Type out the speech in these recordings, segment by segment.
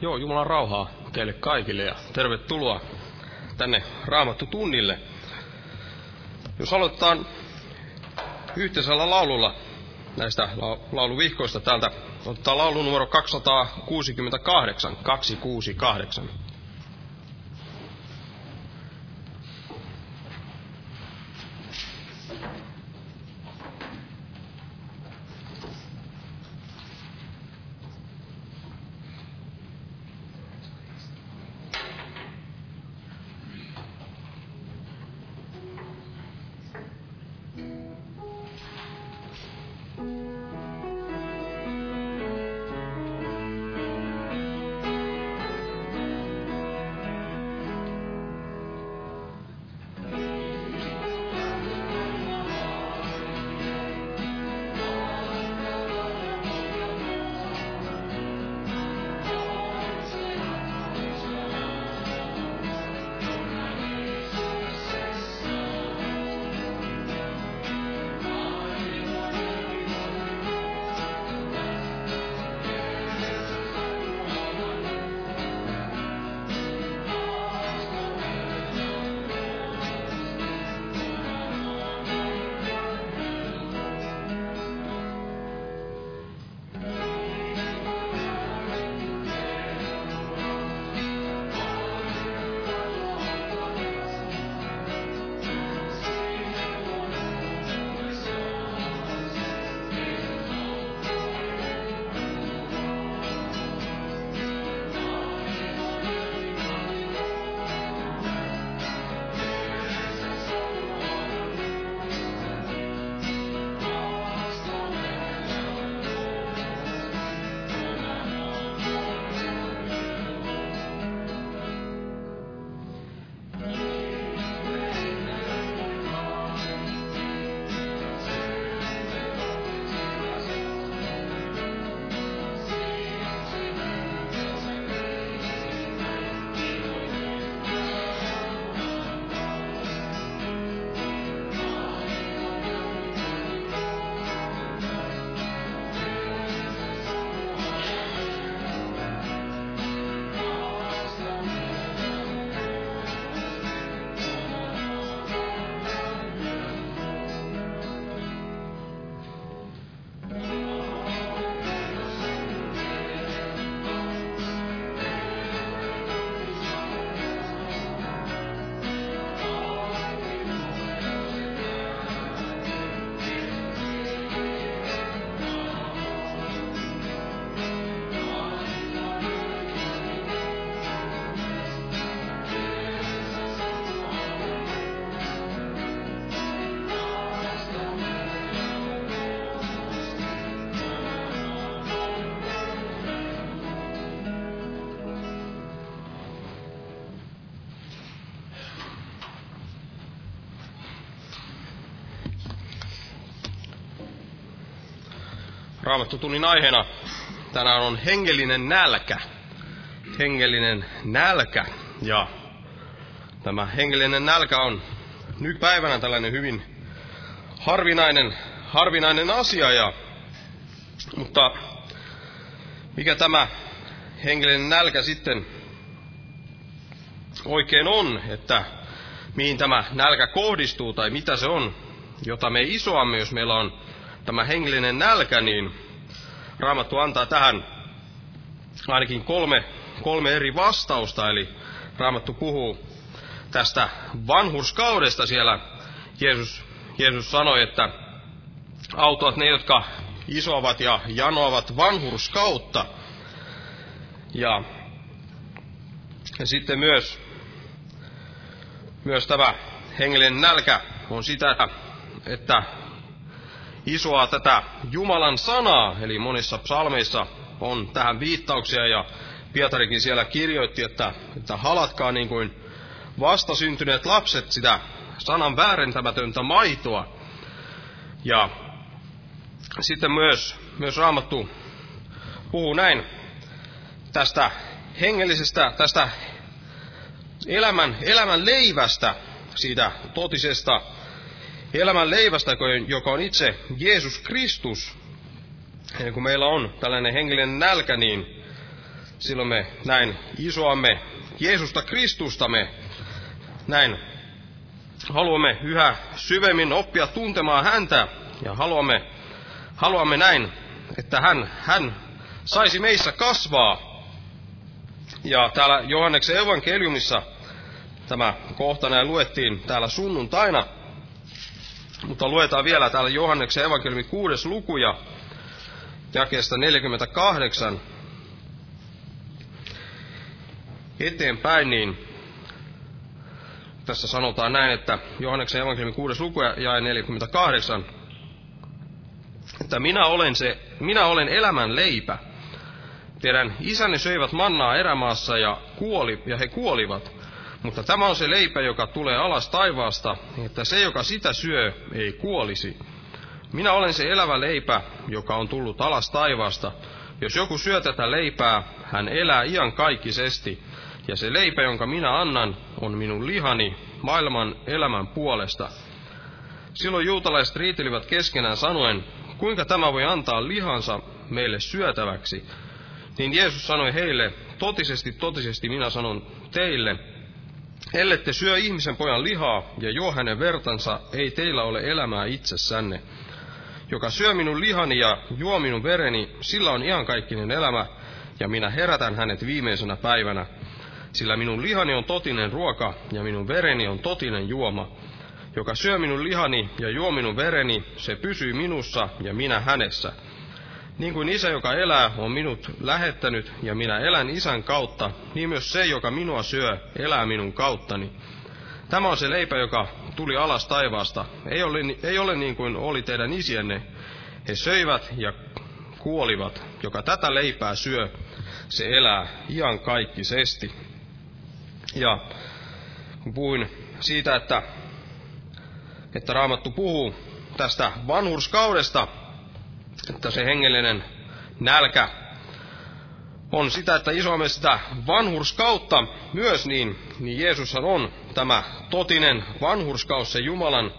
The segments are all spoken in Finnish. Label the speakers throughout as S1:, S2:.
S1: Joo, Jumalan rauhaa teille kaikille ja tervetuloa tänne Raamattu tunnille. Jos aloitetaan yhteisellä laululla näistä lauluvihkoista täältä, otetaan laulu numero 268, 268. Raamattotunnin aiheena tänään on hengellinen nälkä. Hengellinen nälkä. Ja tämä hengellinen nälkä on nykypäivänä tällainen hyvin harvinainen, harvinainen asia. Ja, mutta mikä tämä hengellinen nälkä sitten oikein on, että mihin tämä nälkä kohdistuu tai mitä se on, jota me isoamme, jos meillä on tämä hengellinen nälkä, niin Raamattu antaa tähän ainakin kolme, kolme eri vastausta. Eli Raamattu puhuu tästä vanhurskaudesta siellä. Jeesus, Jeesus sanoi, että autuat ne, jotka isoavat ja janoavat vanhurskautta. Ja, ja sitten myös, myös tämä hengellinen nälkä on sitä, että isoa tätä Jumalan sanaa, eli monissa psalmeissa on tähän viittauksia, ja Pietarikin siellä kirjoitti, että, että halatkaa niin kuin vastasyntyneet lapset sitä sanan väärentämätöntä maitoa. Ja sitten myös, myös Raamattu puhuu näin tästä hengellisestä, tästä elämän, elämän leivästä, siitä totisesta elämän leivästä, joka on itse Jeesus Kristus. Ja kun meillä on tällainen hengellinen nälkä, niin silloin me näin isoamme Jeesusta Kristusta me näin haluamme yhä syvemmin oppia tuntemaan häntä ja haluamme, haluamme näin, että hän, hän saisi meissä kasvaa. Ja täällä Johanneksen evankeliumissa tämä kohta näin luettiin täällä sunnuntaina, mutta luetaan vielä täällä Johanneksen evankeliumin kuudes luku ja jakeesta 48 eteenpäin, niin tässä sanotaan näin, että Johanneksen evankeliumin 6. luku ja 48, että minä olen, se, minä olen elämän leipä. Teidän isänne söivät mannaa erämaassa ja, kuoli, ja he kuolivat. Mutta tämä on se leipä, joka tulee alas taivaasta, että se, joka sitä syö, ei kuolisi. Minä olen se elävä leipä, joka on tullut alas taivaasta. Jos joku syö tätä leipää, hän elää kaikkisesti. Ja se leipä, jonka minä annan, on minun lihani maailman elämän puolesta. Silloin juutalaiset riitelivät keskenään sanoen, kuinka tämä voi antaa lihansa meille syötäväksi. Niin Jeesus sanoi heille, totisesti, totisesti minä sanon teille, ellette syö ihmisen pojan lihaa ja juo hänen vertansa, ei teillä ole elämää itsessänne. Joka syö minun lihani ja juo minun vereni, sillä on iankaikkinen elämä, ja minä herätän hänet viimeisenä päivänä sillä minun lihani on totinen ruoka ja minun vereni on totinen juoma. Joka syö minun lihani ja juo minun vereni, se pysyy minussa ja minä hänessä. Niin kuin isä, joka elää, on minut lähettänyt ja minä elän isän kautta, niin myös se, joka minua syö, elää minun kauttani. Tämä on se leipä, joka tuli alas taivaasta. Ei ole, ei ole niin kuin oli teidän isienne. He söivät ja kuolivat. Joka tätä leipää syö, se elää iankaikkisesti. Ja kun puhuin siitä, että, että Raamattu puhuu tästä vanhurskaudesta, että se hengellinen nälkä on sitä, että isoamme sitä vanhurskautta myös, niin, niin Jeesushan on tämä totinen vanhurskaus, se Jumalan,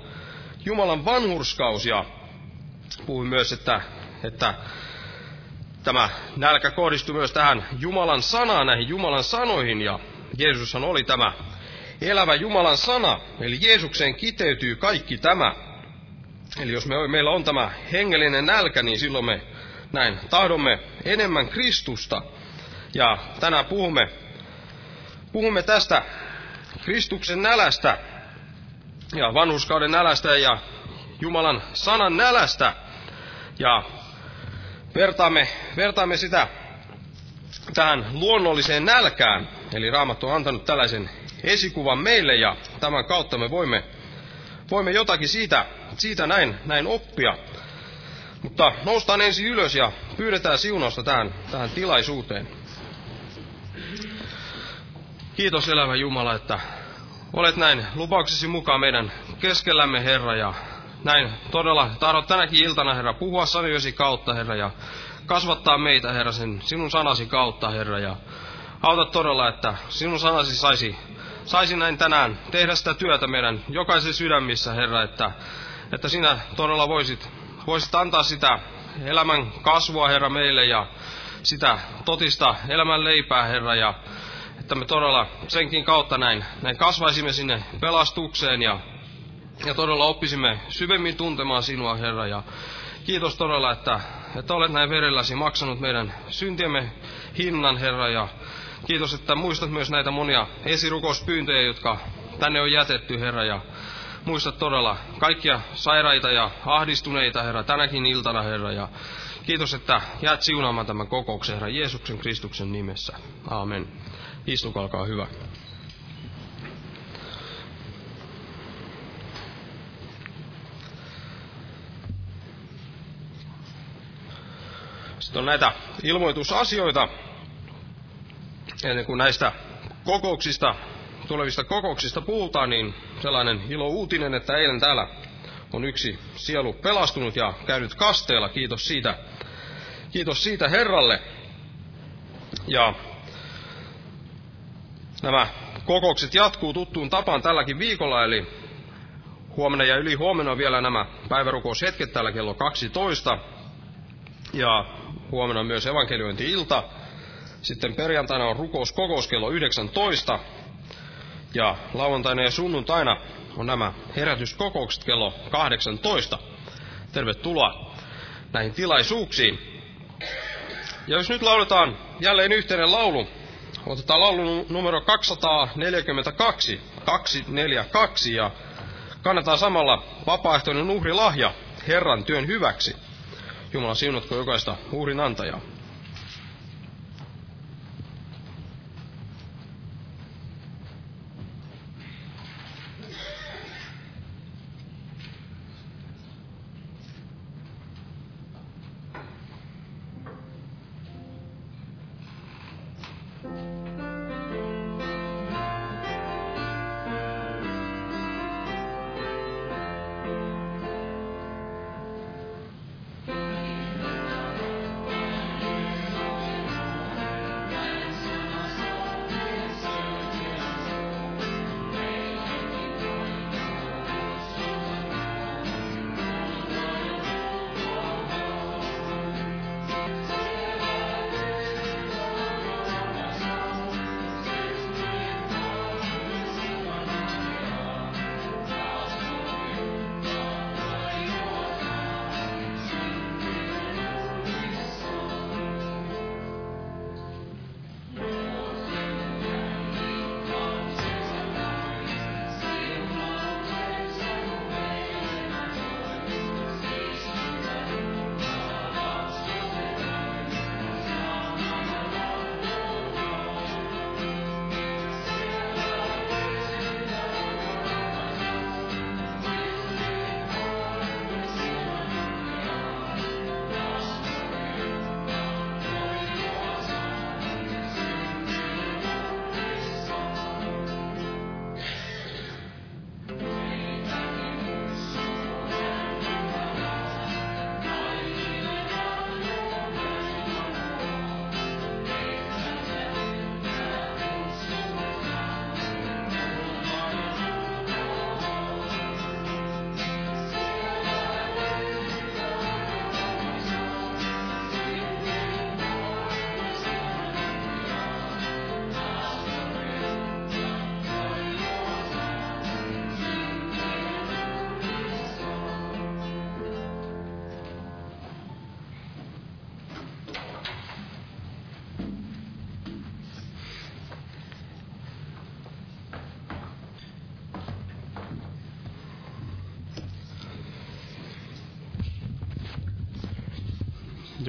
S1: Jumalan vanhurskaus. Ja puhuin myös, että, että tämä nälkä kohdistuu myös tähän Jumalan sanaan, näihin Jumalan sanoihin, ja Jeesushan oli tämä elävä Jumalan sana, eli Jeesukseen kiteytyy kaikki tämä. Eli jos me, meillä on tämä hengellinen nälkä, niin silloin me näin tahdomme enemmän Kristusta. Ja tänään puhumme, puhumme tästä Kristuksen nälästä ja vanhuskauden nälästä ja Jumalan sanan nälästä. Ja vertaamme, vertaamme sitä tähän luonnolliseen nälkään. Eli Raamattu on antanut tällaisen esikuvan meille ja tämän kautta me voimme, voimme jotakin siitä, siitä näin, näin oppia. Mutta noustaan ensin ylös ja pyydetään siunausta tähän, tähän tilaisuuteen. Kiitos elävä Jumala, että olet näin lupauksesi mukaan meidän keskellämme, Herra, ja näin todella tahdot tänäkin iltana, Herra, puhua sanojesi kautta, Herra, ja kasvattaa meitä, Herra, sen sinun sanasi kautta, Herra, ja auta todella, että sinun sanasi saisi, saisi näin tänään tehdä sitä työtä meidän jokaisen sydämissä, Herra, että, että sinä todella voisit, voisit antaa sitä elämän kasvua, Herra, meille ja sitä totista elämän leipää, Herra, ja että me todella senkin kautta näin, näin kasvaisimme sinne pelastukseen ja, ja todella oppisimme syvemmin tuntemaan sinua, Herra, ja kiitos todella, että, että olet näin verelläsi maksanut meidän syntiemme hinnan, Herra, ja kiitos, että muistat myös näitä monia esirukouspyyntöjä, jotka tänne on jätetty, Herra, ja muistat todella kaikkia sairaita ja ahdistuneita, Herra, tänäkin iltana, Herra, ja kiitos, että jäät siunaamaan tämän kokouksen, Herra, Jeesuksen Kristuksen nimessä. Aamen. Istukaa, hyvä. Sitten on näitä ilmoitusasioita, ennen kuin näistä kokouksista, tulevista kokouksista puhutaan, niin sellainen ilo uutinen, että eilen täällä on yksi sielu pelastunut ja käynyt kasteella. Kiitos siitä, kiitos siitä Herralle. Ja nämä kokoukset jatkuu tuttuun tapaan tälläkin viikolla, eli huomenna ja yli huomenna vielä nämä päivärukoushetket täällä kello 12. Ja huomenna myös evankeliointi-ilta Sitten perjantaina on rukouskokous kello 19. Ja lauantaina ja sunnuntaina on nämä herätyskokoukset kello 18. Tervetuloa näihin tilaisuuksiin. Ja jos nyt lauletaan jälleen yhteinen laulu, otetaan laulu numero 242, 242 ja kannetaan samalla vapaaehtoinen uhrilahja Herran työn hyväksi. Jumala siunatko jokaista uhrin antajaa.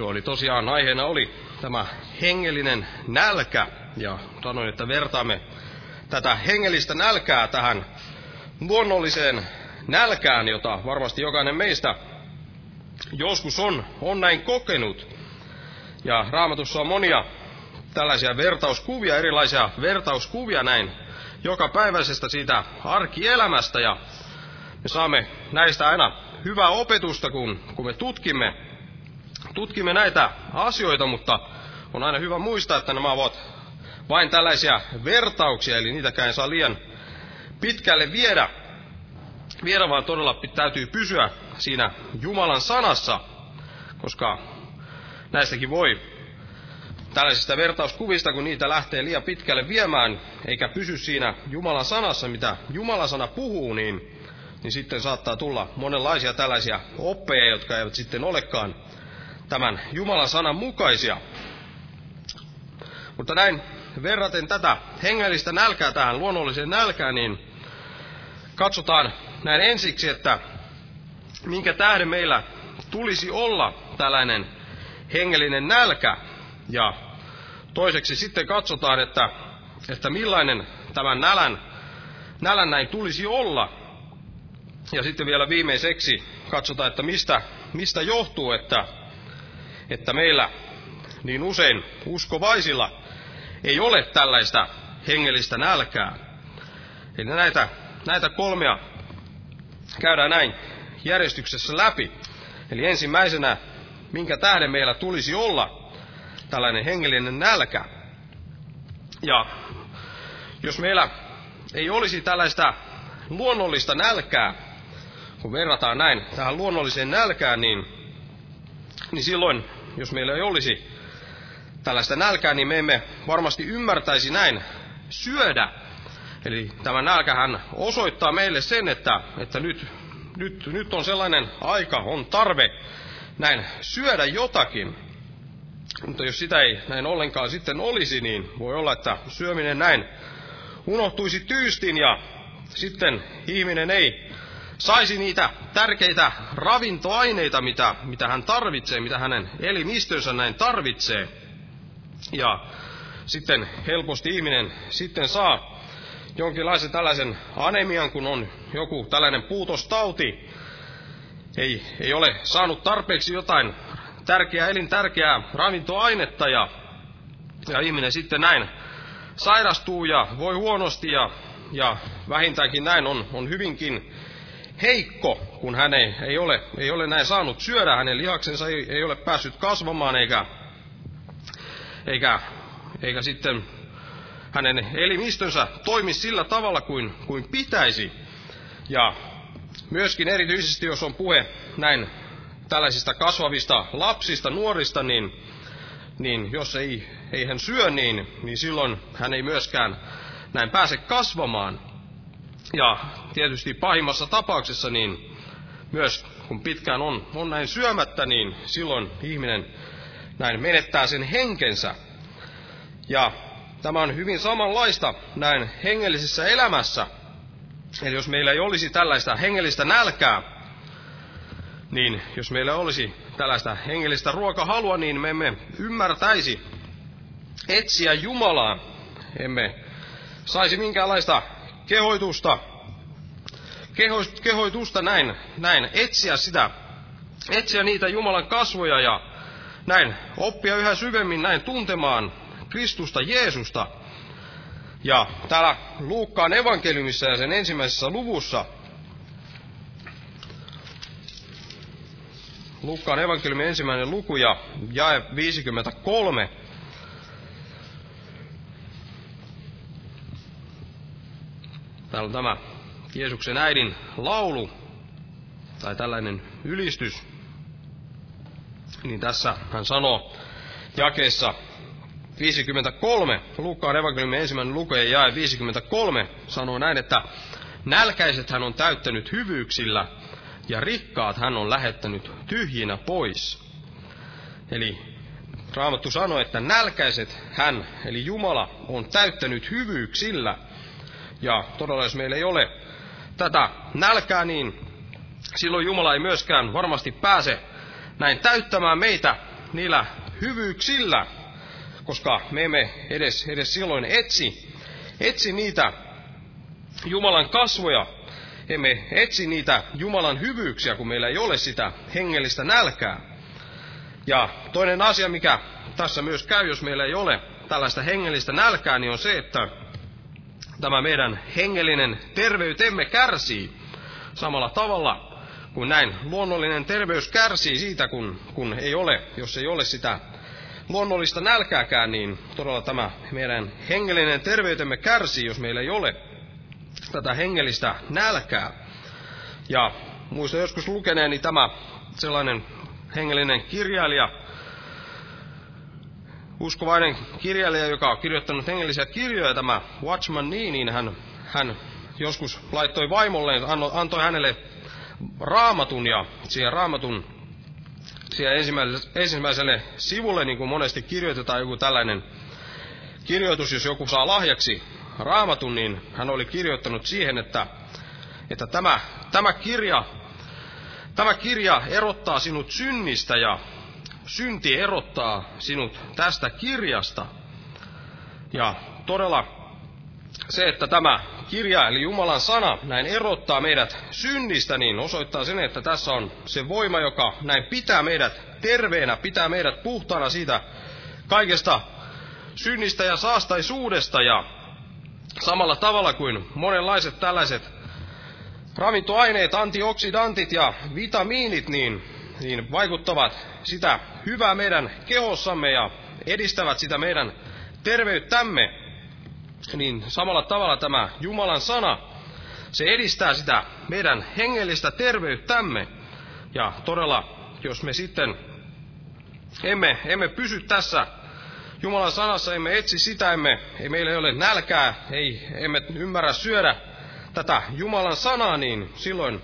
S1: Joo, eli tosiaan aiheena oli tämä hengellinen nälkä. Ja sanoin, että vertaamme tätä hengellistä nälkää tähän luonnolliseen nälkään, jota varmasti jokainen meistä joskus on, on näin kokenut. Ja raamatussa on monia tällaisia vertauskuvia, erilaisia vertauskuvia näin jokapäiväisestä siitä arkielämästä. Ja me saamme näistä aina hyvää opetusta, kun, kun me tutkimme tutkimme näitä asioita, mutta on aina hyvä muistaa, että nämä ovat vain tällaisia vertauksia, eli niitäkään ei saa liian pitkälle viedä, viedä vaan todella täytyy pysyä siinä Jumalan sanassa, koska näistäkin voi tällaisista vertauskuvista, kun niitä lähtee liian pitkälle viemään, eikä pysy siinä Jumalan sanassa, mitä Jumalan sana puhuu, niin, niin sitten saattaa tulla monenlaisia tällaisia oppeja, jotka eivät sitten olekaan tämän Jumalan sanan mukaisia. Mutta näin verraten tätä hengellistä nälkää tähän luonnolliseen nälkään, niin katsotaan näin ensiksi, että minkä tähden meillä tulisi olla tällainen hengellinen nälkä. Ja toiseksi sitten katsotaan, että, että millainen tämän nälän, nälän näin tulisi olla. Ja sitten vielä viimeiseksi katsotaan, että mistä, mistä johtuu, että että meillä niin usein uskovaisilla ei ole tällaista hengellistä nälkää. Eli näitä, näitä kolmea käydään näin järjestyksessä läpi. Eli ensimmäisenä, minkä tähden meillä tulisi olla tällainen hengellinen nälkä. Ja jos meillä ei olisi tällaista luonnollista nälkää, kun verrataan näin tähän luonnolliseen nälkään, niin, niin silloin jos meillä ei olisi tällaista nälkää, niin me emme varmasti ymmärtäisi näin syödä. Eli tämä nälkähän osoittaa meille sen, että, että nyt, nyt, nyt on sellainen aika, on tarve näin syödä jotakin. Mutta jos sitä ei näin ollenkaan sitten olisi, niin voi olla, että syöminen näin unohtuisi tyystin ja sitten ihminen ei saisi niitä tärkeitä ravintoaineita, mitä, mitä hän tarvitsee, mitä hänen elimistönsä näin tarvitsee. Ja sitten helposti ihminen sitten saa jonkinlaisen tällaisen anemian, kun on joku tällainen puutostauti, ei, ei ole saanut tarpeeksi jotain tärkeää, elintärkeää ravintoainetta ja, ja ihminen sitten näin sairastuu ja voi huonosti ja, ja vähintäänkin näin on, on hyvinkin heikko, kun hän ei, ei, ole, ei ole näin saanut syödä, hänen lihaksensa ei, ei ole päässyt kasvamaan eikä, eikä, eikä sitten hänen elimistönsä toimi sillä tavalla kuin, kuin pitäisi. Ja myöskin erityisesti, jos on puhe näin tällaisista kasvavista lapsista, nuorista, niin, niin jos ei, ei hän syö, niin, niin silloin hän ei myöskään näin pääse kasvamaan. Ja tietysti pahimmassa tapauksessa, niin myös kun pitkään on, on näin syömättä, niin silloin ihminen näin menettää sen henkensä. Ja tämä on hyvin samanlaista näin hengellisessä elämässä. Eli jos meillä ei olisi tällaista hengellistä nälkää, niin jos meillä olisi tällaista hengellistä ruokahalua, niin me emme ymmärtäisi etsiä Jumalaa. Emme saisi minkäänlaista kehoitusta, kehoitusta näin, näin etsiä sitä, etsiä niitä Jumalan kasvoja ja näin oppia yhä syvemmin näin tuntemaan Kristusta Jeesusta. Ja täällä Luukkaan evankeliumissa ja sen ensimmäisessä luvussa Luukkaan evankeliumin ensimmäinen luku ja jae 53. Täällä on tämä Jeesuksen äidin laulu, tai tällainen ylistys. Niin tässä hän sanoo jakeessa 53, Luukkaan evankeliumin ensimmäinen luku ja jae 53, sanoo näin, että nälkäiset hän on täyttänyt hyvyyksillä, ja rikkaat hän on lähettänyt tyhjinä pois. Eli Raamattu sanoo, että nälkäiset hän, eli Jumala, on täyttänyt hyvyyksillä. Ja todella, jos meillä ei ole tätä nälkää, niin silloin Jumala ei myöskään varmasti pääse näin täyttämään meitä niillä hyvyyksillä, koska me emme edes, edes silloin etsi, etsi niitä Jumalan kasvoja, emme etsi niitä Jumalan hyvyyksiä, kun meillä ei ole sitä hengellistä nälkää. Ja toinen asia, mikä tässä myös käy, jos meillä ei ole tällaista hengellistä nälkää, niin on se, että tämä meidän hengellinen terveytemme kärsii samalla tavalla kuin näin luonnollinen terveys kärsii siitä, kun, kun ei ole, jos ei ole sitä luonnollista nälkääkään, niin todella tämä meidän hengellinen terveytemme kärsii, jos meillä ei ole tätä hengellistä nälkää. Ja muista joskus lukeneeni tämä sellainen hengellinen kirjailija, uskovainen kirjailija, joka on kirjoittanut hengellisiä kirjoja, tämä Watchman Nee, niin hän, hän joskus laittoi vaimolleen, antoi hänelle raamatun ja siihen raamatun siihen ensimmäiselle, ensimmäiselle sivulle, niin kuin monesti kirjoitetaan joku tällainen kirjoitus, jos joku saa lahjaksi raamatun, niin hän oli kirjoittanut siihen, että, että tämä, tämä, kirja, tämä kirja erottaa sinut synnistä ja synti erottaa sinut tästä kirjasta. Ja todella se, että tämä kirja, eli Jumalan sana, näin erottaa meidät synnistä, niin osoittaa sen, että tässä on se voima, joka näin pitää meidät terveenä, pitää meidät puhtaana siitä kaikesta synnistä ja saastaisuudesta. Ja samalla tavalla kuin monenlaiset tällaiset ravintoaineet, antioksidantit ja vitamiinit, niin, niin vaikuttavat sitä hyvää meidän kehossamme ja edistävät sitä meidän terveyttämme, niin samalla tavalla tämä Jumalan sana, se edistää sitä meidän hengellistä terveyttämme. Ja todella, jos me sitten emme, emme pysy tässä Jumalan sanassa emme etsi sitä, emme, ei meillä ei ole nälkää, ei, emme ymmärrä syödä tätä Jumalan sanaa, niin silloin,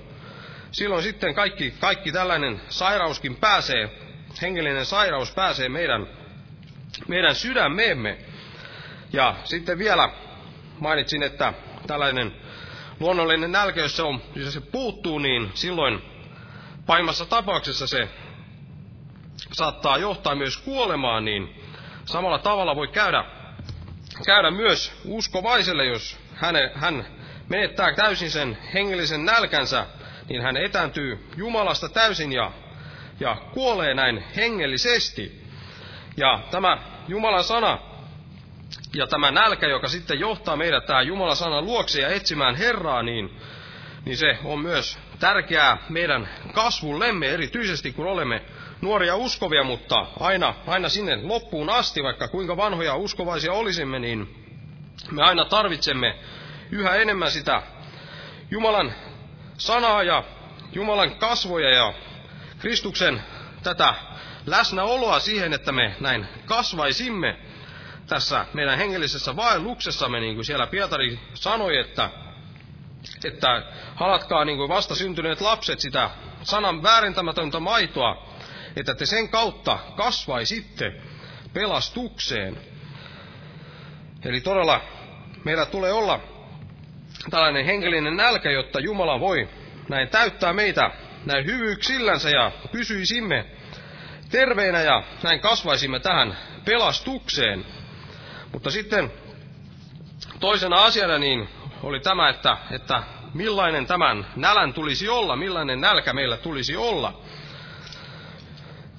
S1: silloin sitten kaikki, kaikki tällainen sairauskin pääsee, hengellinen sairaus pääsee meidän, meidän sydämeemme. Ja sitten vielä mainitsin, että tällainen luonnollinen nälkä, jos se, on, jos se puuttuu, niin silloin pahimmassa tapauksessa se saattaa johtaa myös kuolemaan, niin samalla tavalla voi käydä, käydä myös uskovaiselle, jos hän, hän menettää täysin sen hengellisen nälkänsä, niin hän etääntyy Jumalasta täysin ja, ja kuolee näin hengellisesti. Ja tämä Jumalan sana ja tämä nälkä, joka sitten johtaa meidät tähän Jumalan sanan luokse ja etsimään Herraa, niin, niin se on myös tärkeää meidän kasvullemme, erityisesti kun olemme nuoria uskovia, mutta aina, aina sinne loppuun asti, vaikka kuinka vanhoja uskovaisia olisimme, niin me aina tarvitsemme yhä enemmän sitä Jumalan sanaa ja Jumalan kasvoja ja Kristuksen tätä läsnäoloa siihen, että me näin kasvaisimme tässä meidän hengellisessä vaelluksessamme, niin kuin siellä Pietari sanoi, että, että halatkaa niin kuin vasta syntyneet lapset sitä sanan väärentämätöntä maitoa, että te sen kautta kasvaisitte pelastukseen. Eli todella meillä tulee olla tällainen hengellinen nälkä, jotta Jumala voi näin täyttää meitä näin hyvyyksillänsä ja pysyisimme terveinä ja näin kasvaisimme tähän pelastukseen. Mutta sitten toisena asiana niin oli tämä, että, että millainen tämän nälän tulisi olla, millainen nälkä meillä tulisi olla.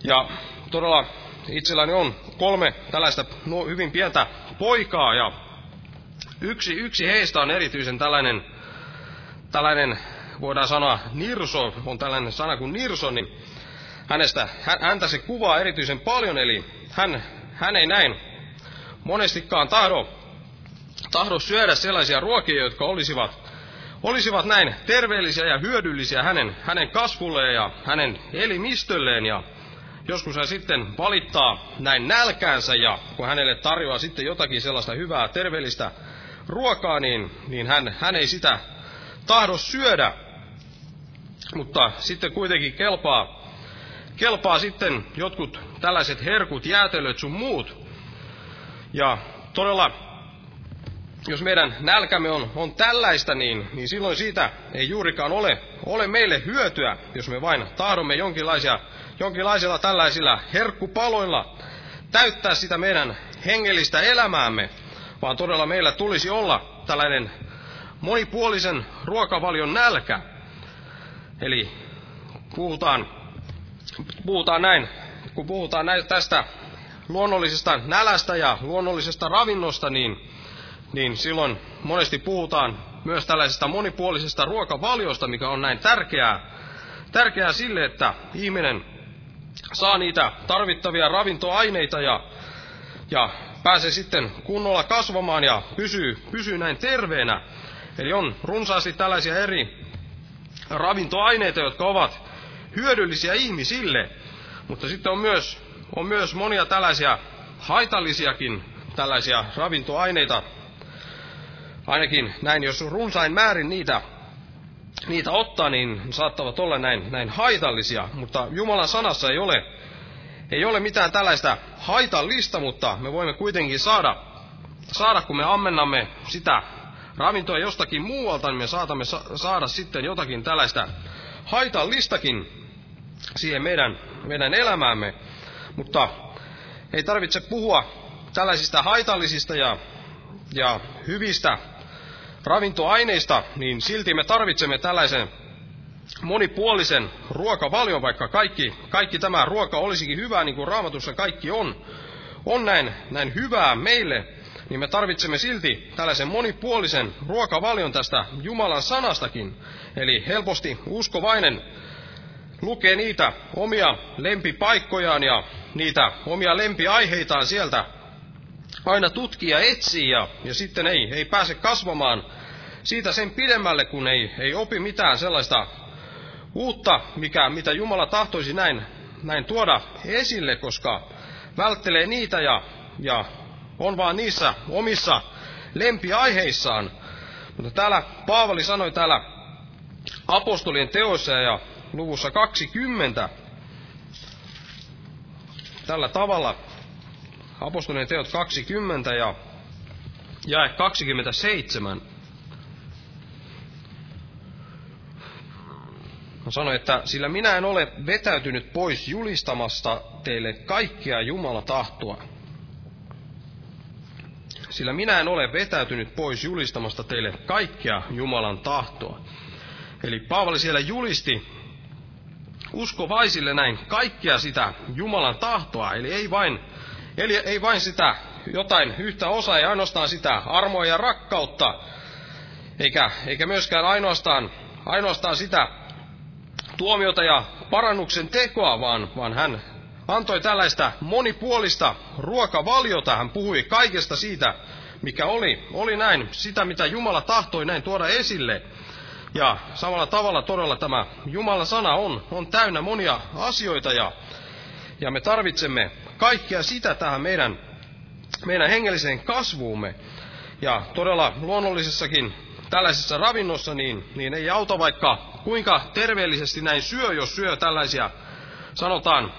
S1: Ja todella itselläni on kolme tällaista no, hyvin pientä poikaa ja yksi, yksi heistä on erityisen tällainen, tällainen, voidaan sanoa nirso, on tällainen sana kuin nirso, niin hänestä, häntä se kuvaa erityisen paljon, eli hän, hän ei näin monestikaan tahdo, tahdo syödä sellaisia ruokia, jotka olisivat, olisivat näin terveellisiä ja hyödyllisiä hänen, hänen kasvulleen ja hänen elimistölleen. Ja joskus hän sitten valittaa näin nälkäänsä ja kun hänelle tarjoaa sitten jotakin sellaista hyvää, terveellistä ruokaa, niin, niin hän, hän ei sitä tahdo syödä. Mutta sitten kuitenkin kelpaa, kelpaa sitten jotkut tällaiset herkut, jäätelöt sun muut, ja todella, jos meidän nälkämme on, on tällaista, niin, niin silloin siitä ei juurikaan ole, ole meille hyötyä, jos me vain tahdomme jonkinlaisia, jonkinlaisilla tällaisilla herkkupaloilla täyttää sitä meidän hengellistä elämäämme, vaan todella meillä tulisi olla tällainen monipuolisen ruokavalion nälkä. Eli puhutaan, puhutaan näin, kun puhutaan näin, tästä luonnollisesta nälästä ja luonnollisesta ravinnosta, niin, niin silloin monesti puhutaan myös tällaisesta monipuolisesta ruokavaliosta, mikä on näin tärkeää, tärkeää sille, että ihminen saa niitä tarvittavia ravintoaineita ja, ja pääsee sitten kunnolla kasvamaan ja pysyy, pysyy näin terveenä. Eli on runsaasti tällaisia eri ravintoaineita, jotka ovat hyödyllisiä ihmisille, mutta sitten on myös on myös monia tällaisia haitallisiakin tällaisia ravintoaineita, ainakin näin, jos runsain määrin niitä, niitä ottaa, niin saattavat olla näin, näin haitallisia, mutta Jumalan sanassa ei ole, ei ole mitään tällaista haitallista, mutta me voimme kuitenkin saada, saada kun me ammennamme sitä ravintoa jostakin muualta, niin me saatamme sa- saada sitten jotakin tällaista haitallistakin siihen meidän, meidän elämäämme. Mutta ei tarvitse puhua tällaisista haitallisista ja, ja hyvistä ravintoaineista, niin silti me tarvitsemme tällaisen monipuolisen ruokavalion, vaikka kaikki, kaikki tämä ruoka olisikin hyvää, niin kuin raamatussa kaikki on, on näin, näin hyvää meille, niin me tarvitsemme silti tällaisen monipuolisen ruokavalion tästä Jumalan sanastakin. Eli helposti uskovainen lukee niitä omia lempipaikkojaan ja niitä omia lempiaiheitaan sieltä aina tutkii ja etsii ja, ja sitten ei, ei pääse kasvamaan siitä sen pidemmälle, kun ei, ei opi mitään sellaista uutta, mikä, mitä Jumala tahtoisi näin, näin tuoda esille, koska välttelee niitä ja, ja on vaan niissä omissa lempiaiheissaan. Mutta täällä Paavali sanoi täällä apostolien teoissa ja luvussa 20 tällä tavalla apostolien teot 20 ja jae 27. Hän sanoi, että sillä minä en ole vetäytynyt pois julistamasta teille kaikkea Jumala tahtoa. Sillä minä en ole vetäytynyt pois julistamasta teille kaikkea Jumalan tahtoa. Eli Paavali siellä julisti uskovaisille näin kaikkea sitä Jumalan tahtoa, eli ei vain, eli ei vain sitä jotain yhtä osaa, ei ainoastaan sitä armoa ja rakkautta, eikä, eikä myöskään ainoastaan, ainoastaan sitä tuomiota ja parannuksen tekoa, vaan, vaan hän antoi tällaista monipuolista ruokavaliota. Hän puhui kaikesta siitä, mikä oli, oli näin, sitä mitä Jumala tahtoi näin tuoda esille. Ja samalla tavalla todella tämä Jumalan sana on, on täynnä monia asioita ja, ja me tarvitsemme kaikkea sitä tähän meidän, meidän hengelliseen kasvuumme. Ja todella luonnollisessakin tällaisessa ravinnossa, niin, niin ei auta vaikka kuinka terveellisesti näin syö, jos syö tällaisia, sanotaan,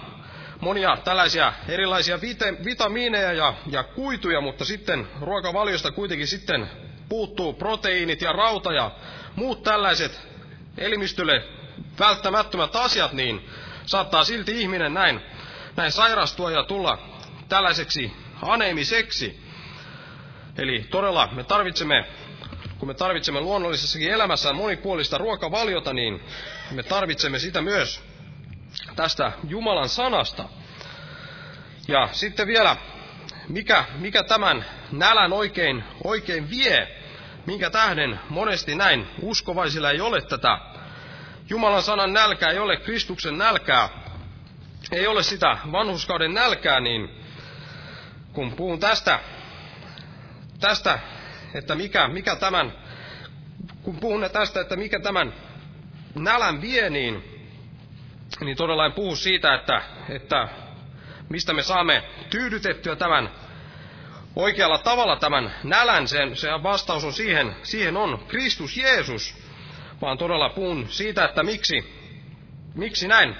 S1: monia tällaisia erilaisia vite, vitamiineja ja, ja kuituja, mutta sitten ruokavaliosta kuitenkin sitten puuttuu proteiinit ja rauta ja muut tällaiset elimistölle välttämättömät asiat, niin saattaa silti ihminen näin, näin sairastua ja tulla tällaiseksi aneemiseksi. Eli todella me tarvitsemme kun me tarvitsemme luonnollisessakin elämässä monipuolista ruokavaliota, niin me tarvitsemme sitä myös tästä Jumalan sanasta. Ja sitten vielä, mikä, mikä tämän nälän oikein, oikein vie, minkä tähden monesti näin uskovaisilla ei ole tätä? Jumalan sanan nälkää, ei ole Kristuksen nälkää, ei ole sitä vanhuskauden nälkää, niin kun puhun tästä, tästä että mikä, mikä tämän, kun puhun tästä, että mikä tämän nälän vie, niin, niin todella en puhu siitä, että, että mistä me saamme tyydytettyä tämän oikealla tavalla tämän nälän, sen, se vastaus on siihen, siihen on Kristus Jeesus, vaan todella puhun siitä, että miksi, miksi näin.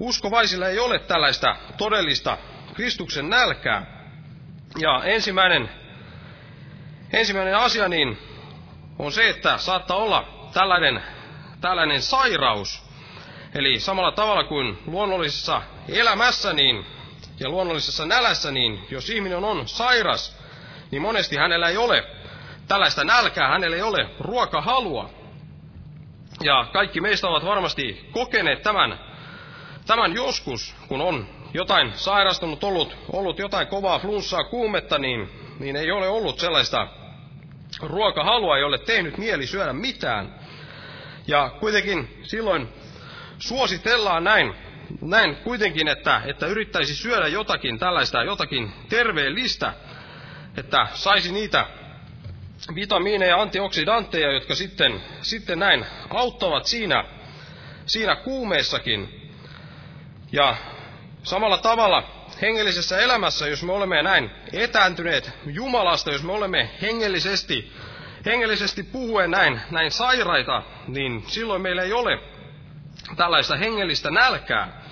S1: Uskovaisilla ei ole tällaista todellista Kristuksen nälkää. Ja ensimmäinen Ensimmäinen asia niin on se, että saattaa olla tällainen, tällainen sairaus. Eli samalla tavalla kuin luonnollisessa elämässä niin, ja luonnollisessa nälässä, niin jos ihminen on sairas, niin monesti hänellä ei ole tällaista nälkää, hänellä ei ole ruokahalua. Ja kaikki meistä ovat varmasti kokeneet tämän, tämän joskus, kun on jotain sairastunut, ollut, ollut jotain kovaa flunssaa, kuumetta, niin, niin ei ole ollut sellaista ruokahalua ei ole tehnyt mieli syödä mitään. Ja kuitenkin silloin suositellaan näin, näin kuitenkin, että, että yrittäisi syödä jotakin tällaista, jotakin terveellistä, että saisi niitä vitamiineja ja antioksidantteja, jotka sitten, sitten näin auttavat siinä, siinä kuumeessakin. Ja samalla tavalla hengellisessä elämässä, jos me olemme näin etääntyneet Jumalasta, jos me olemme hengellisesti, hengellisesti puhuen näin, näin sairaita, niin silloin meillä ei ole tällaista hengellistä nälkää.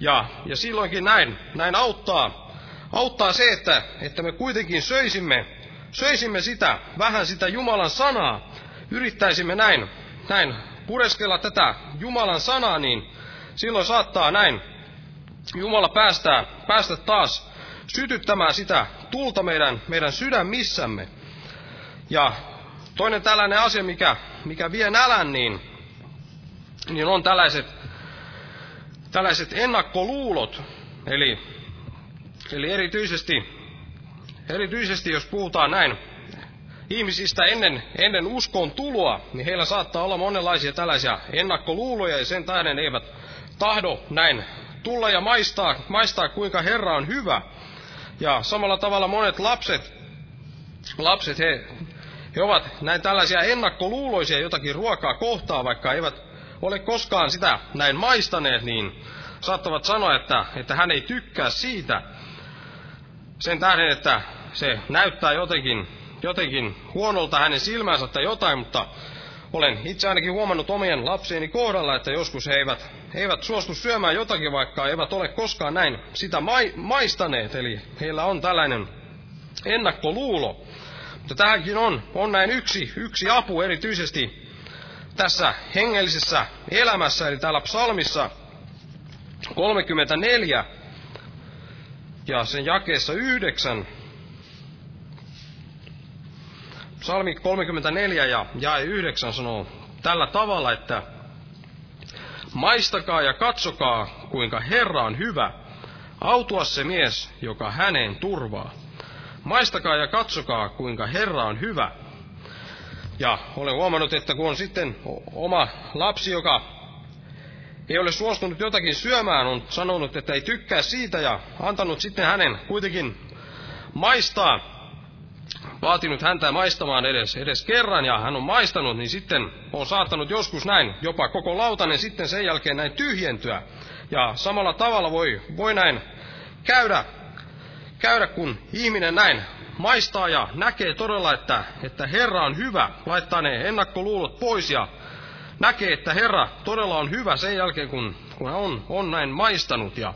S1: Ja, ja silloinkin näin, näin auttaa, auttaa se, että, että me kuitenkin söisimme, söisimme sitä, vähän sitä Jumalan sanaa, yrittäisimme näin, näin pureskella tätä Jumalan sanaa, niin silloin saattaa näin Jumala päästää, päästä taas sytyttämään sitä tulta meidän, meidän sydämissämme. Ja toinen tällainen asia, mikä, mikä vie nälän, niin, niin on tällaiset, tällaiset ennakkoluulot. Eli, eli erityisesti, erityisesti, jos puhutaan näin ihmisistä ennen, ennen uskon tuloa, niin heillä saattaa olla monenlaisia tällaisia ennakkoluuloja ja sen tähden eivät tahdo näin tulla ja maistaa, maistaa kuinka Herra on hyvä. Ja samalla tavalla monet lapset, lapset he, he ovat näin tällaisia ennakkoluuloisia jotakin ruokaa kohtaa, vaikka eivät ole koskaan sitä näin maistaneet, niin saattavat sanoa, että, että hän ei tykkää siitä. sen tähden, että se näyttää jotenkin, jotenkin huonolta hänen silmänsä tai jotain, mutta olen itse ainakin huomannut omien lapsieni kohdalla, että joskus he eivät, he eivät suostu syömään jotakin, vaikka eivät ole koskaan näin sitä mai, maistaneet. Eli heillä on tällainen ennakkoluulo. Mutta tähänkin on, on näin yksi, yksi apu erityisesti tässä hengellisessä elämässä, eli täällä psalmissa 34 ja sen jakeessa 9. Psalmi 34 ja jae 9 sanoo tällä tavalla, että Maistakaa ja katsokaa, kuinka Herra on hyvä, autua se mies, joka häneen turvaa. Maistakaa ja katsokaa, kuinka Herra on hyvä. Ja olen huomannut, että kun on sitten oma lapsi, joka ei ole suostunut jotakin syömään, on sanonut, että ei tykkää siitä ja antanut sitten hänen kuitenkin maistaa, vaatinut häntä maistamaan edes, edes kerran ja hän on maistanut, niin sitten on saattanut joskus näin, jopa koko lautanen sitten sen jälkeen näin tyhjentyä. Ja samalla tavalla voi, voi näin käydä käydä, kun ihminen näin maistaa ja näkee todella, että, että Herra on hyvä, laittaa ne ennakkoluulot pois ja näkee, että Herra todella on hyvä sen jälkeen, kun, kun hän on, on näin maistanut. Ja,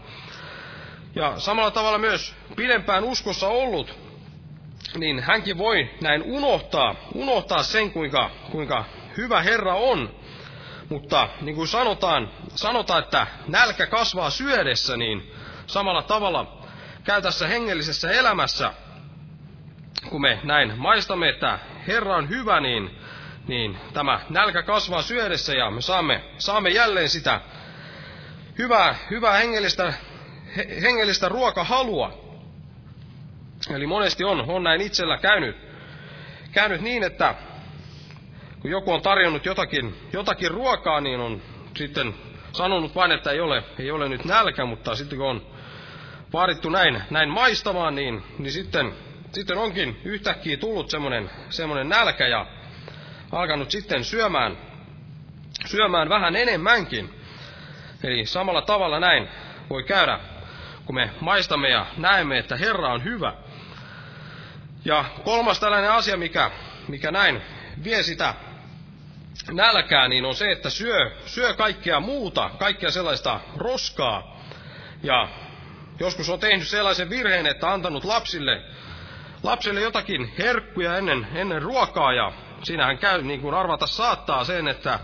S1: ja samalla tavalla myös pidempään uskossa ollut, niin hänkin voi näin unohtaa, unohtaa sen, kuinka, kuinka hyvä Herra on. Mutta niin kuin sanotaan, sanotaan, että nälkä kasvaa syödessä, niin samalla tavalla käy tässä hengellisessä elämässä, kun me näin maistamme, että Herra on hyvä, niin, niin tämä nälkä kasvaa syödessä ja me saamme, saamme jälleen sitä hyvää, hyvää hengellistä, he, hengellistä ruokahalua. Eli monesti on, on näin itsellä käynyt, käynyt niin, että kun joku on tarjonnut jotakin, jotakin ruokaa, niin on sitten sanonut vain, että ei ole, ei ole nyt nälkä, mutta sitten kun on vaadittu näin, näin maistamaan, niin, niin sitten, sitten onkin yhtäkkiä tullut semmoinen, semmoinen nälkä ja alkanut sitten syömään, syömään vähän enemmänkin. Eli samalla tavalla näin voi käydä, kun me maistamme ja näemme, että Herra on hyvä. Ja kolmas tällainen asia, mikä, mikä näin vie sitä nälkää, niin on se, että syö, syö kaikkea muuta, kaikkea sellaista roskaa. Ja Joskus on tehnyt sellaisen virheen, että antanut lapsille, lapsille jotakin herkkuja ennen, ennen ruokaa ja siinähän käy niin kuin arvata saattaa sen, että,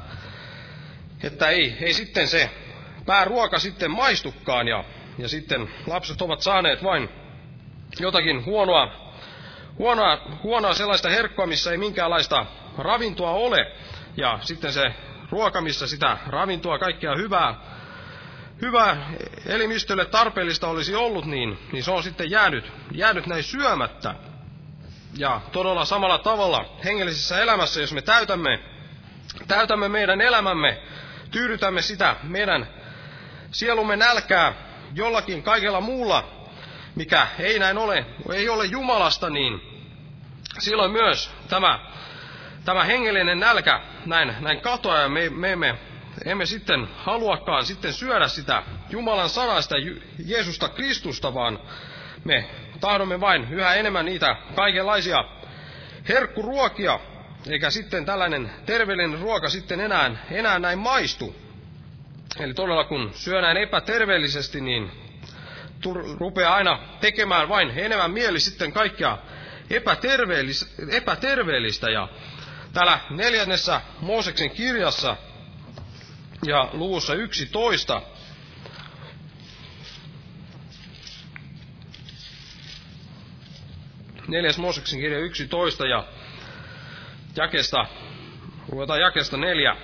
S1: että ei, ei sitten se pääruoka sitten maistukaan ja, ja sitten lapset ovat saaneet vain jotakin huonoa, huonoa, huonoa sellaista herkkua, missä ei minkäänlaista ravintoa ole. Ja sitten se ruoka, missä sitä ravintoa, kaikkea hyvää hyvä elimistölle tarpeellista olisi ollut, niin, niin se on sitten jäänyt, jäänyt näin syömättä. Ja todella samalla tavalla hengellisessä elämässä, jos me täytämme, täytämme meidän elämämme, tyydytämme sitä meidän sielumme nälkää jollakin kaikella muulla, mikä ei näin ole, ei ole Jumalasta, niin silloin myös tämä, tämä hengellinen nälkä näin, näin katoaa ja me, me emme emme sitten haluakaan sitten syödä sitä Jumalan sanasta Jeesusta Kristusta, vaan me tahdomme vain yhä enemmän niitä kaikenlaisia herkkuruokia, eikä sitten tällainen terveellinen ruoka sitten enää, enää näin maistu. Eli todella kun syö näin epäterveellisesti, niin rupeaa aina tekemään vain enemmän mieli sitten kaikkea epäterveellistä, epäterveellistä. Ja täällä neljännessä Mooseksen kirjassa ja luvussa 11 Neljäs Mooseksen kirja 11 ja jakesta, ruvetaan jakesta neljä,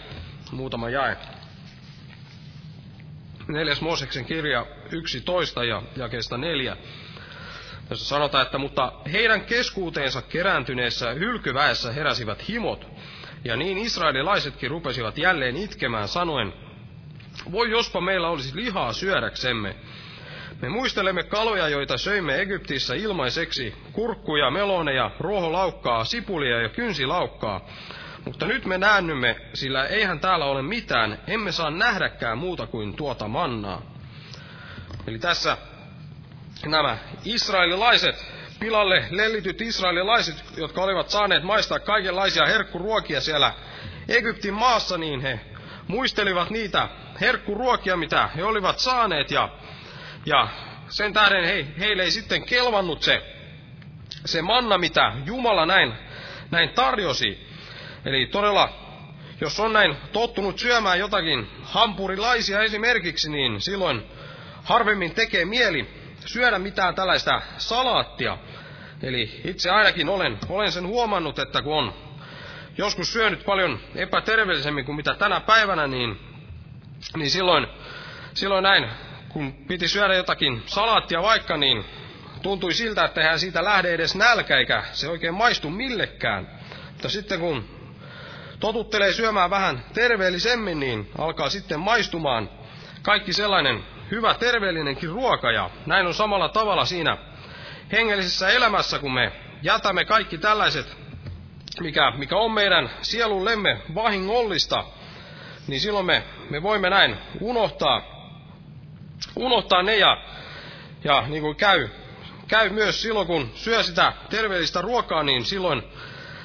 S1: muutama jae. Neljäs Mooseksen kirja 11 ja jakesta neljä. Tässä sanotaan, että mutta heidän keskuuteensa kerääntyneessä hylkyväessä heräsivät himot, ja niin israelilaisetkin rupesivat jälleen itkemään sanoen, voi jospa meillä olisi lihaa syödäksemme. Me muistelemme kaloja, joita söimme Egyptissä ilmaiseksi, kurkkuja, meloneja, ruoholaukkaa, sipulia ja kynsilaukkaa. Mutta nyt me näännymme, sillä eihän täällä ole mitään, emme saa nähdäkään muuta kuin tuota mannaa. Eli tässä nämä israelilaiset, pilalle lellityt israelilaiset, jotka olivat saaneet maistaa kaikenlaisia herkkuruokia siellä Egyptin maassa, niin he muistelivat niitä herkkuruokia, mitä he olivat saaneet, ja, ja sen tähden he, heille ei sitten kelvannut se, se manna, mitä Jumala näin, näin tarjosi. Eli todella, jos on näin tottunut syömään jotakin hampurilaisia esimerkiksi, niin silloin harvemmin tekee mieli syödä mitään tällaista salaattia. Eli itse ainakin olen, olen sen huomannut, että kun on joskus syönyt paljon epäterveellisemmin kuin mitä tänä päivänä, niin, niin silloin, silloin näin, kun piti syödä jotakin salaattia vaikka, niin tuntui siltä, että eihän siitä lähde edes nälkä, eikä se oikein maistu millekään. Mutta sitten kun totuttelee syömään vähän terveellisemmin, niin alkaa sitten maistumaan kaikki sellainen hyvä terveellinenkin ruoka. Ja näin on samalla tavalla siinä hengellisessä elämässä, kun me jätämme kaikki tällaiset, mikä, mikä on meidän sielullemme vahingollista, niin silloin me, me voimme näin unohtaa, unohtaa ne ja, ja niin kuin käy, käy myös silloin, kun syö sitä terveellistä ruokaa, niin silloin,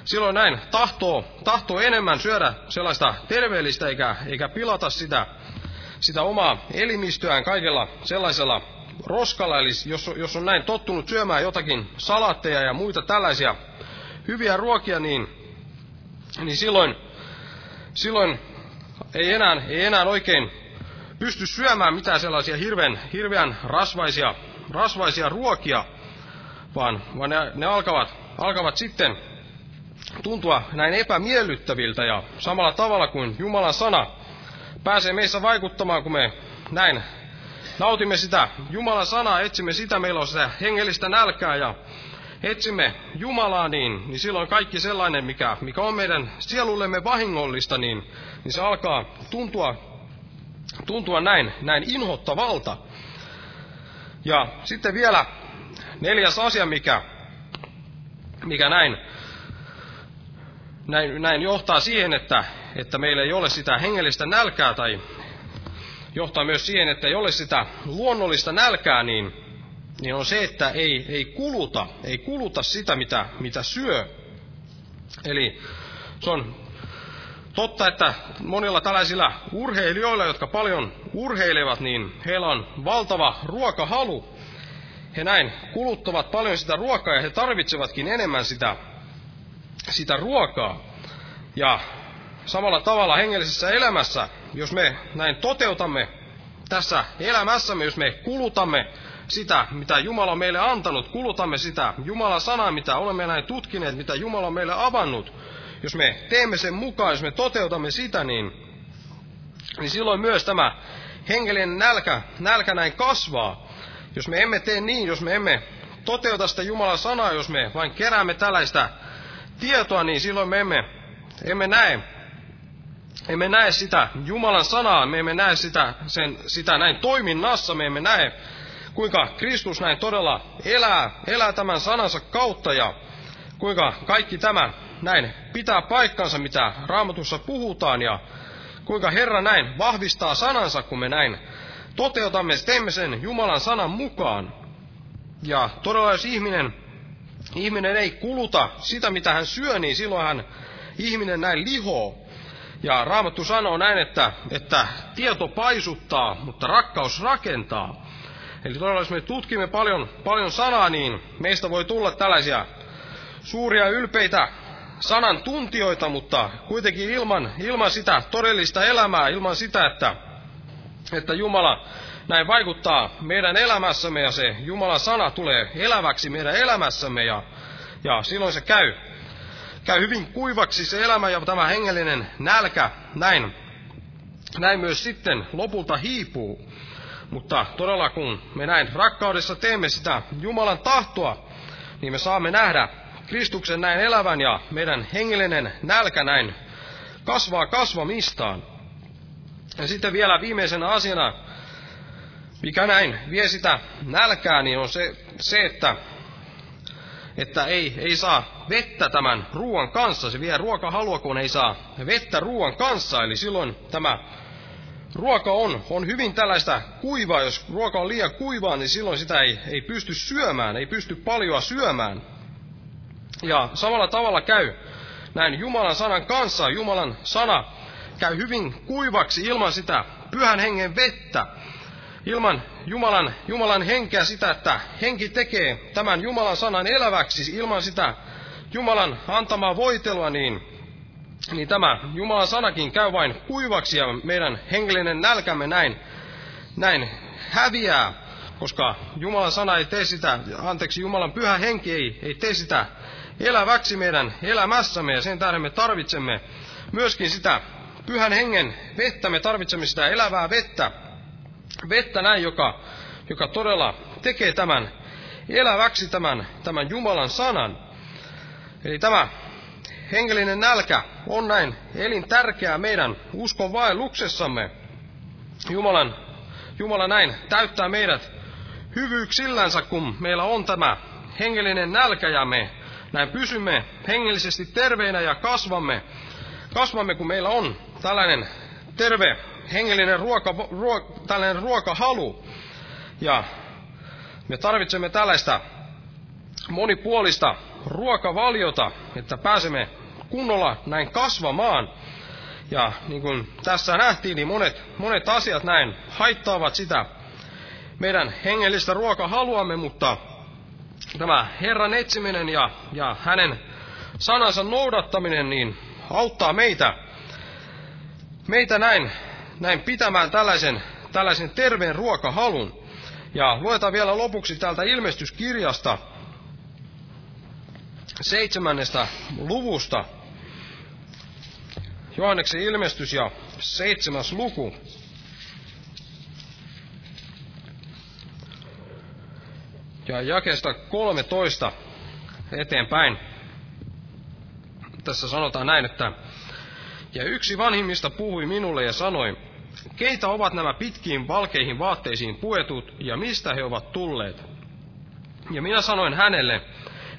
S1: silloin näin tahtoo, tahtoo enemmän syödä sellaista terveellistä eikä, eikä pilata sitä, sitä omaa elimistöään kaikella sellaisella roskalla, eli jos, jos on näin tottunut syömään jotakin salatteja ja muita tällaisia hyviä ruokia, niin, niin silloin, silloin ei, enää, ei enää oikein pysty syömään mitään sellaisia hirveän, hirveän rasvaisia, rasvaisia ruokia, vaan, vaan ne, ne alkavat, alkavat sitten tuntua näin epämiellyttäviltä ja samalla tavalla kuin Jumalan sana pääsee meissä vaikuttamaan, kun me näin nautimme sitä Jumalan sanaa, etsimme sitä, meillä on sitä hengellistä nälkää ja etsimme Jumalaa, niin, niin silloin kaikki sellainen, mikä, mikä on meidän sielullemme vahingollista, niin, niin se alkaa tuntua, tuntua näin, näin inhottavalta. Ja sitten vielä neljäs asia, mikä, mikä näin, näin, näin johtaa siihen, että, että meillä ei ole sitä hengellistä nälkää tai johtaa myös siihen, että ei ole sitä luonnollista nälkää, niin, niin on se, että ei, ei kuluta, ei kuluta sitä, mitä, mitä syö. Eli se on totta, että monilla tällaisilla urheilijoilla, jotka paljon urheilevat, niin heillä on valtava ruokahalu. He näin kuluttavat paljon sitä ruokaa ja he tarvitsevatkin enemmän sitä, sitä ruokaa. Ja samalla tavalla hengellisessä elämässä, jos me näin toteutamme tässä elämässämme, jos me kulutamme sitä, mitä Jumala on meille antanut, kulutamme sitä Jumalan sanaa, mitä olemme näin tutkineet, mitä Jumala on meille avannut, jos me teemme sen mukaan, jos me toteutamme sitä, niin, niin silloin myös tämä hengellinen nälkä, nälkä näin kasvaa. Jos me emme tee niin, jos me emme toteuta sitä Jumalan sanaa, jos me vain keräämme tällaista tietoa, niin silloin me emme, emme näe emme näe sitä Jumalan sanaa, me emme näe sitä, sen, sitä näin toiminnassa, me emme näe, kuinka Kristus näin todella elää, elää tämän sanansa kautta ja kuinka kaikki tämä näin pitää paikkansa, mitä raamatussa puhutaan ja kuinka Herra näin vahvistaa sanansa, kun me näin toteutamme, teemme sen Jumalan sanan mukaan. Ja todella jos ihminen, ihminen ei kuluta sitä, mitä hän syö, niin silloin hän, ihminen näin lihoo. Ja Raamattu sanoo näin, että, että tieto paisuttaa, mutta rakkaus rakentaa. Eli todella jos me tutkimme paljon, paljon sanaa, niin meistä voi tulla tällaisia suuria ylpeitä sanan tuntijoita, mutta kuitenkin ilman, ilman sitä todellista elämää, ilman sitä, että, että Jumala näin vaikuttaa meidän elämässämme ja se Jumalan sana tulee eläväksi meidän elämässämme ja, ja silloin se käy käy hyvin kuivaksi se elämä ja tämä hengellinen nälkä näin, näin myös sitten lopulta hiipuu. Mutta todella kun me näin rakkaudessa teemme sitä Jumalan tahtoa, niin me saamme nähdä Kristuksen näin elävän ja meidän hengellinen nälkä näin kasvaa kasvamistaan. Ja sitten vielä viimeisenä asiana, mikä näin vie sitä nälkää, niin on se, se että että ei, ei saa vettä tämän ruoan kanssa. Se vie ruokahalua, kun ei saa vettä ruoan kanssa. Eli silloin tämä ruoka on, on hyvin tällaista kuivaa. Jos ruoka on liian kuivaa, niin silloin sitä ei, ei pysty syömään, ei pysty paljoa syömään. Ja samalla tavalla käy näin Jumalan sanan kanssa. Jumalan sana käy hyvin kuivaksi ilman sitä pyhän hengen vettä. Ilman Jumalan, Jumalan henkeä sitä, että henki tekee tämän Jumalan sanan eläväksi. Ilman sitä Jumalan antamaa voitelua, niin, niin tämä Jumalan sanakin käy vain kuivaksi ja meidän hengellinen nälkämme näin, näin häviää, koska Jumalan sana ei tee sitä, anteeksi, Jumalan pyhä henki ei, ei tee sitä eläväksi meidän elämässämme ja sen tähden me tarvitsemme myöskin sitä pyhän hengen vettä, me tarvitsemme sitä elävää vettä, vettä näin, joka, joka todella tekee tämän eläväksi tämän, tämän Jumalan sanan. Eli tämä hengellinen nälkä on näin elintärkeää meidän uskon vaelluksessamme. Jumalan, Jumala näin täyttää meidät hyvyyksillänsä, kun meillä on tämä hengellinen nälkä ja me näin pysymme hengellisesti terveinä ja kasvamme, kasvamme kun meillä on tällainen terve hengellinen ruoka, ruo, tällainen ruokahalu. Ja me tarvitsemme tällaista monipuolista ruokavaliota, että pääsemme kunnolla näin kasvamaan. Ja niin kuin tässä nähtiin, niin monet, monet asiat näin haittaavat sitä meidän hengellistä ruokahaluamme, mutta tämä Herran etsiminen ja, ja hänen sanansa noudattaminen niin auttaa meitä, meitä näin, näin pitämään tällaisen, tällaisen terveen ruokahalun. Ja luetaan vielä lopuksi täältä ilmestyskirjasta seitsemännestä luvusta. Johanneksen ilmestys ja seitsemäs luku. Ja jakeesta 13 eteenpäin. Tässä sanotaan näin, että ja yksi vanhimmista puhui minulle ja sanoi, keitä ovat nämä pitkiin valkeihin vaatteisiin puetut ja mistä he ovat tulleet? Ja minä sanoin hänelle,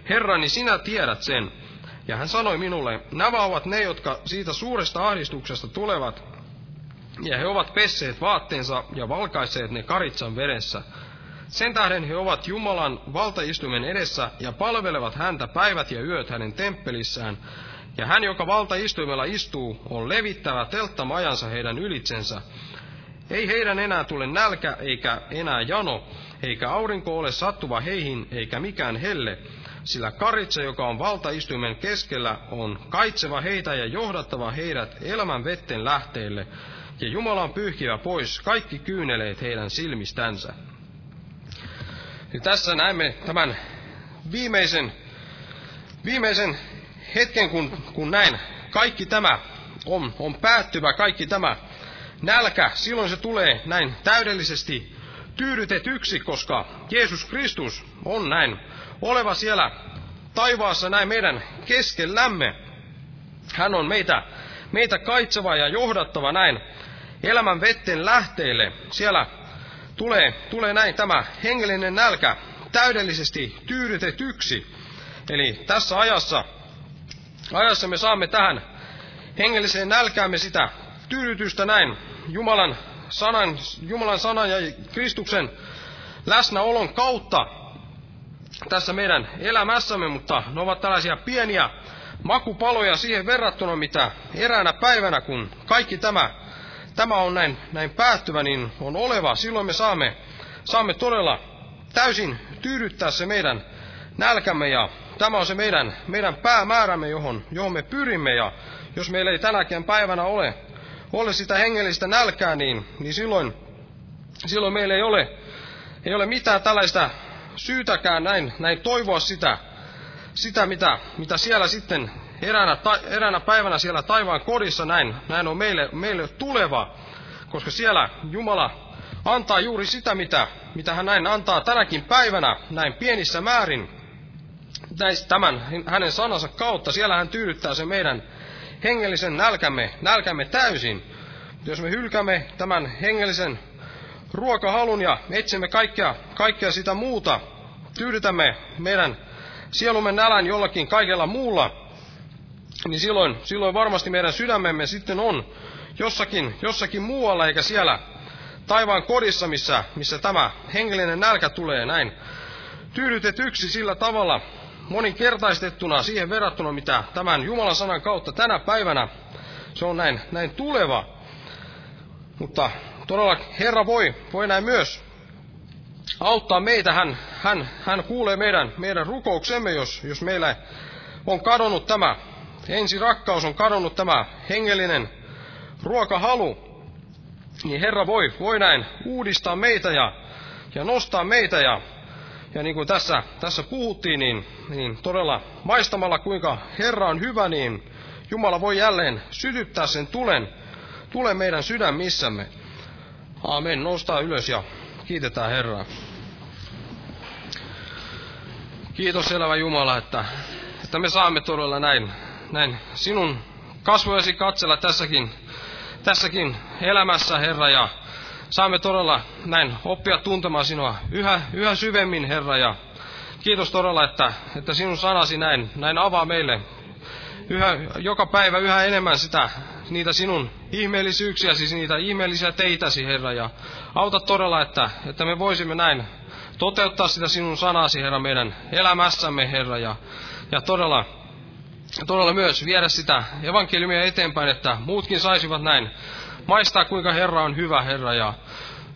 S1: Herrani, sinä tiedät sen. Ja hän sanoi minulle, nämä ovat ne, jotka siitä suuresta ahdistuksesta tulevat, ja he ovat pesseet vaatteensa ja valkaiseet ne karitsan veressä. Sen tähden he ovat Jumalan valtaistuimen edessä ja palvelevat häntä päivät ja yöt hänen temppelissään. Ja hän, joka valtaistuimella istuu, on levittävä telttamajansa heidän ylitsensä. Ei heidän enää tule nälkä eikä enää jano, eikä aurinko ole sattuva heihin eikä mikään helle, sillä karitsa, joka on valtaistuimen keskellä, on kaitseva heitä ja johdattava heidät elämän vetten lähteille, ja Jumala on pyyhkivä pois kaikki kyyneleet heidän silmistänsä. Ja tässä näemme tämän viimeisen, viimeisen hetken, kun, kun näin kaikki tämä on, on päättyvä, kaikki tämä nälkä, silloin se tulee näin täydellisesti tyydytetyksi, koska Jeesus Kristus on näin oleva siellä taivaassa näin meidän keskellämme. Hän on meitä, meitä kaitseva ja johdattava näin elämän vetten lähteille. Siellä tulee, tulee näin tämä hengellinen nälkä täydellisesti tyydytetyksi. Eli tässä ajassa, ajassa me saamme tähän hengelliseen nälkäämme sitä tyydytystä näin Jumalan sanan, Jumalan sanan ja Kristuksen läsnäolon kautta tässä meidän elämässämme, mutta ne ovat tällaisia pieniä makupaloja siihen verrattuna, mitä eräänä päivänä, kun kaikki tämä, tämä on näin, näin päättyvä, niin on oleva. Silloin me saamme, saamme todella täysin tyydyttää se meidän nälkämme ja tämä on se meidän, meidän päämäärämme, johon, johon me pyrimme. Ja jos meillä ei tänäkään päivänä ole, ole sitä hengellistä nälkää, niin, niin silloin, silloin meillä ei ole, ei ole mitään tällaista syytäkään näin, näin toivoa sitä, sitä mitä, mitä siellä sitten eräänä, ta, eräänä päivänä siellä taivaan kodissa näin, näin on meille, meille tuleva, koska siellä Jumala antaa juuri sitä, mitä, mitä hän näin antaa tänäkin päivänä näin pienissä määrin näistä, tämän hänen sanansa kautta. Siellä hän tyydyttää se meidän hengellisen nälkämme, nälkämme täysin. Jos me hylkämme tämän hengellisen ruokahalun ja etsimme kaikkea, kaikkea sitä muuta, tyydytämme meidän sielumme nälän jollakin kaikella muulla, niin silloin, silloin varmasti meidän sydämemme sitten on jossakin, jossakin muualla, eikä siellä taivaan kodissa, missä, missä tämä hengellinen nälkä tulee näin tyydytetyksi sillä tavalla moninkertaistettuna siihen verrattuna, mitä tämän Jumalan sanan kautta tänä päivänä se on näin, näin tuleva. Mutta todella Herra voi, voi näin myös auttaa meitä. Hän, hän, hän kuulee meidän, meidän rukouksemme, jos, jos meillä on kadonnut tämä ensi rakkaus, on kadonnut tämä hengellinen ruokahalu, niin Herra voi, voi näin uudistaa meitä ja, ja nostaa meitä ja, ja niin kuin tässä, tässä puhuttiin, niin, niin todella maistamalla kuinka Herra on hyvä, niin Jumala voi jälleen sytyttää sen tulen, tulen meidän sydämissämme. Aamen. Nostaa ylös ja kiitetään Herraa. Kiitos elävä Jumala, että, että me saamme todella näin, näin sinun kasvojasi katsella tässäkin, tässäkin elämässä, Herra, ja saamme todella näin oppia tuntemaan sinua yhä, yhä syvemmin, Herra, ja kiitos todella, että, että sinun sanasi näin, näin avaa meille yhä, joka päivä yhä enemmän sitä, niitä sinun ihmeellisyyksiä, siis niitä ihmeellisiä teitäsi, Herra, ja auta todella, että, että me voisimme näin toteuttaa sitä sinun sanasi, Herra, meidän elämässämme, Herra, ja, ja todella, todella myös viedä sitä evankeliumia eteenpäin, että muutkin saisivat näin maistaa, kuinka Herra on hyvä, Herra, ja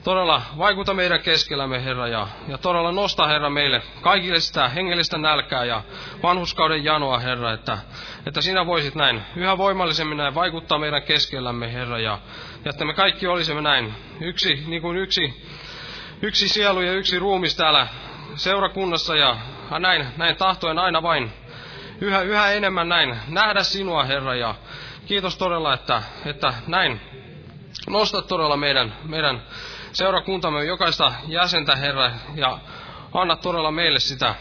S1: todella vaikuta meidän keskellämme, Herra, ja, ja todella nosta, Herra, meille kaikille sitä hengellistä nälkää ja vanhuskauden janoa, Herra, että, että sinä voisit näin yhä voimallisemmin näin vaikuttaa meidän keskellämme, Herra, ja, ja että me kaikki olisimme näin. Yksi, niin kuin yksi, yksi sielu ja yksi ruumis täällä seurakunnassa, ja näin, näin tahtoen aina vain yhä, yhä enemmän näin nähdä sinua, Herra, ja kiitos todella, että, että näin nostat todella meidän, meidän seurakuntamme jokaista jäsentä, Herra, ja anna todella meille sitä,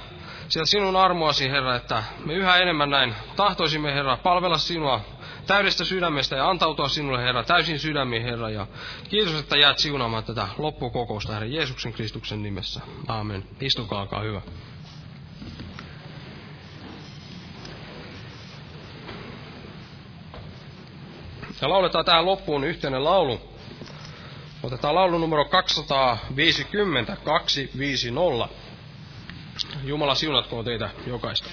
S1: sitä sinun armoasi, Herra, että me yhä enemmän näin tahtoisimme, Herra, palvella sinua täydestä sydämestä ja antautua sinulle, Herra, täysin sydämiin, Herra, ja kiitos, että jäät siunaamaan tätä loppukokousta, Herra, Jeesuksen Kristuksen nimessä. Aamen. Istukaa, alkaa hyvä. Ja lauletaan tähän loppuun yhteinen laulu. Otetaan laulu numero 250, 250. Jumala siunatkoon teitä jokaista.